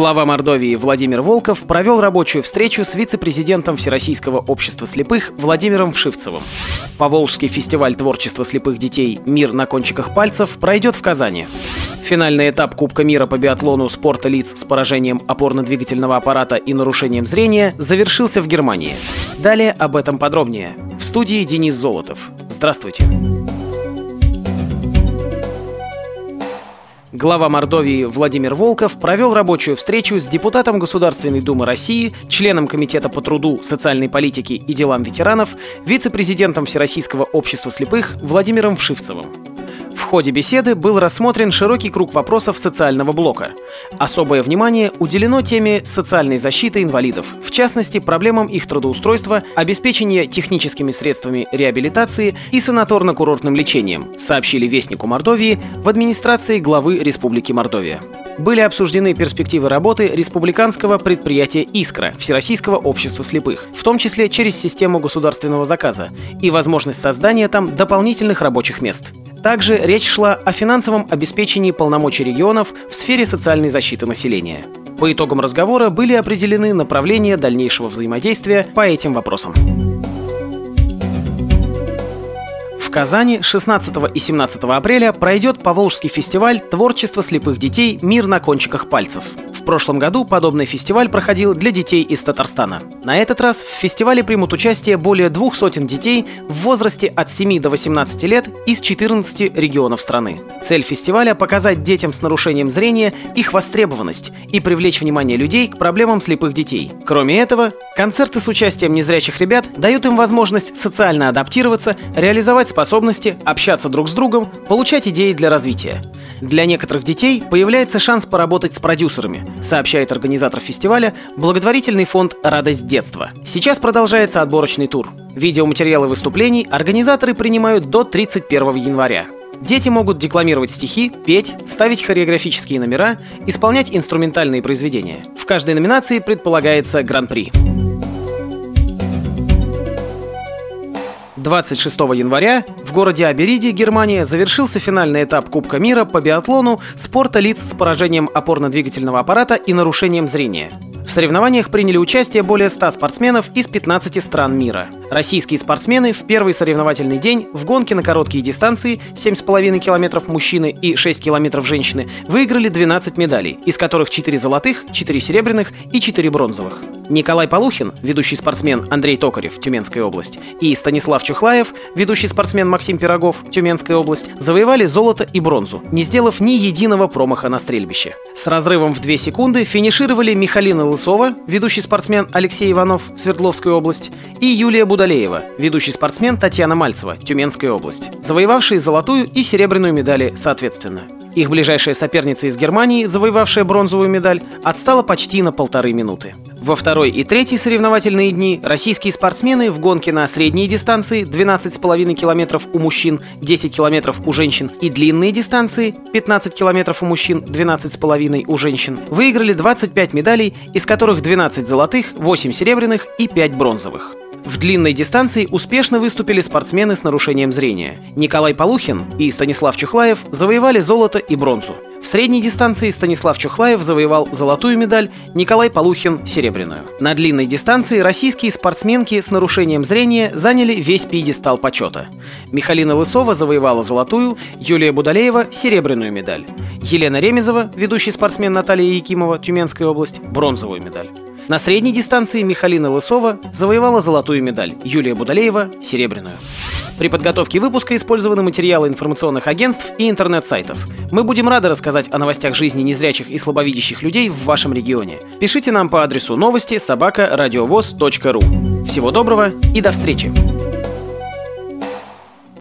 Глава Мордовии Владимир Волков провел рабочую встречу с вице-президентом Всероссийского общества слепых Владимиром Вшивцевым. Поволжский фестиваль творчества слепых детей «Мир на кончиках пальцев» пройдет в Казани. Финальный этап Кубка мира по биатлону спорта лиц с поражением опорно-двигательного аппарата и нарушением зрения завершился в Германии. Далее об этом подробнее. В студии Денис Золотов. Здравствуйте. Глава Мордовии Владимир Волков провел рабочую встречу с депутатом Государственной Думы России, членом Комитета по труду, социальной политике и делам ветеранов, вице-президентом Всероссийского общества слепых Владимиром Вшивцевым. Ходе беседы был рассмотрен широкий круг вопросов социального блока. Особое внимание уделено теме социальной защиты инвалидов, в частности, проблемам их трудоустройства, обеспечения техническими средствами реабилитации и санаторно-курортным лечением, сообщили Вестнику Мордовии в администрации главы Республики Мордовия были обсуждены перспективы работы республиканского предприятия «Искра» Всероссийского общества слепых, в том числе через систему государственного заказа, и возможность создания там дополнительных рабочих мест. Также речь шла о финансовом обеспечении полномочий регионов в сфере социальной защиты населения. По итогам разговора были определены направления дальнейшего взаимодействия по этим вопросам. В Казани 16 и 17 апреля пройдет Поволжский фестиваль творчества слепых детей «Мир на кончиках пальцев». В прошлом году подобный фестиваль проходил для детей из Татарстана. На этот раз в фестивале примут участие более двух сотен детей в возрасте от 7 до 18 лет из 14 регионов страны. Цель фестиваля – показать детям с нарушением зрения их востребованность и привлечь внимание людей к проблемам слепых детей. Кроме этого, концерты с участием незрячих ребят дают им возможность социально адаптироваться, реализовать способности, общаться друг с другом, получать идеи для развития. Для некоторых детей появляется шанс поработать с продюсерами, сообщает организатор фестиваля благотворительный фонд «Радость детства». Сейчас продолжается отборочный тур. Видеоматериалы выступлений организаторы принимают до 31 января. Дети могут декламировать стихи, петь, ставить хореографические номера, исполнять инструментальные произведения. В каждой номинации предполагается гран-при. 26 января в городе Абериди, Германия, завершился финальный этап Кубка мира по биатлону спорта лиц с поражением опорно-двигательного аппарата и нарушением зрения. В соревнованиях приняли участие более 100 спортсменов из 15 стран мира. Российские спортсмены в первый соревновательный день в гонке на короткие дистанции 7,5 километров мужчины и 6 километров женщины выиграли 12 медалей, из которых 4 золотых, 4 серебряных и 4 бронзовых. Николай Полухин, ведущий спортсмен Андрей Токарев, Тюменская область, и Станислав Чухлаев, ведущий спортсмен Максим Пирогов, Тюменская область, завоевали золото и бронзу, не сделав ни единого промаха на стрельбище. С разрывом в 2 секунды финишировали Михалина Лысова, ведущий спортсмен Алексей Иванов, Свердловская область, и Юлия Будалеева, ведущий спортсмен Татьяна Мальцева, Тюменская область, завоевавшие золотую и серебряную медали соответственно. Их ближайшая соперница из Германии, завоевавшая бронзовую медаль, отстала почти на полторы минуты. Во второй и третий соревновательные дни российские спортсмены в гонке на средние дистанции 12,5 километров у мужчин, 10 километров у женщин и длинные дистанции 15 километров у мужчин, 12,5 у женщин выиграли 25 медалей, из которых 12 золотых, 8 серебряных и 5 бронзовых. В длинной дистанции успешно выступили спортсмены с нарушением зрения. Николай Полухин и Станислав Чухлаев завоевали золото и бронзу. В средней дистанции Станислав Чухлаев завоевал золотую медаль, Николай Полухин – серебряную. На длинной дистанции российские спортсменки с нарушением зрения заняли весь пьедестал почета. Михалина Лысова завоевала золотую, Юлия Будалеева – серебряную медаль. Елена Ремезова, ведущий спортсмен Наталья Якимова, Тюменская область – бронзовую медаль. На средней дистанции Михалина Лысова завоевала золотую медаль, Юлия Будалеева – серебряную. При подготовке выпуска использованы материалы информационных агентств и интернет-сайтов. Мы будем рады рассказать о новостях жизни незрячих и слабовидящих людей в вашем регионе. Пишите нам по адресу новости собака ру. Всего доброго и до встречи!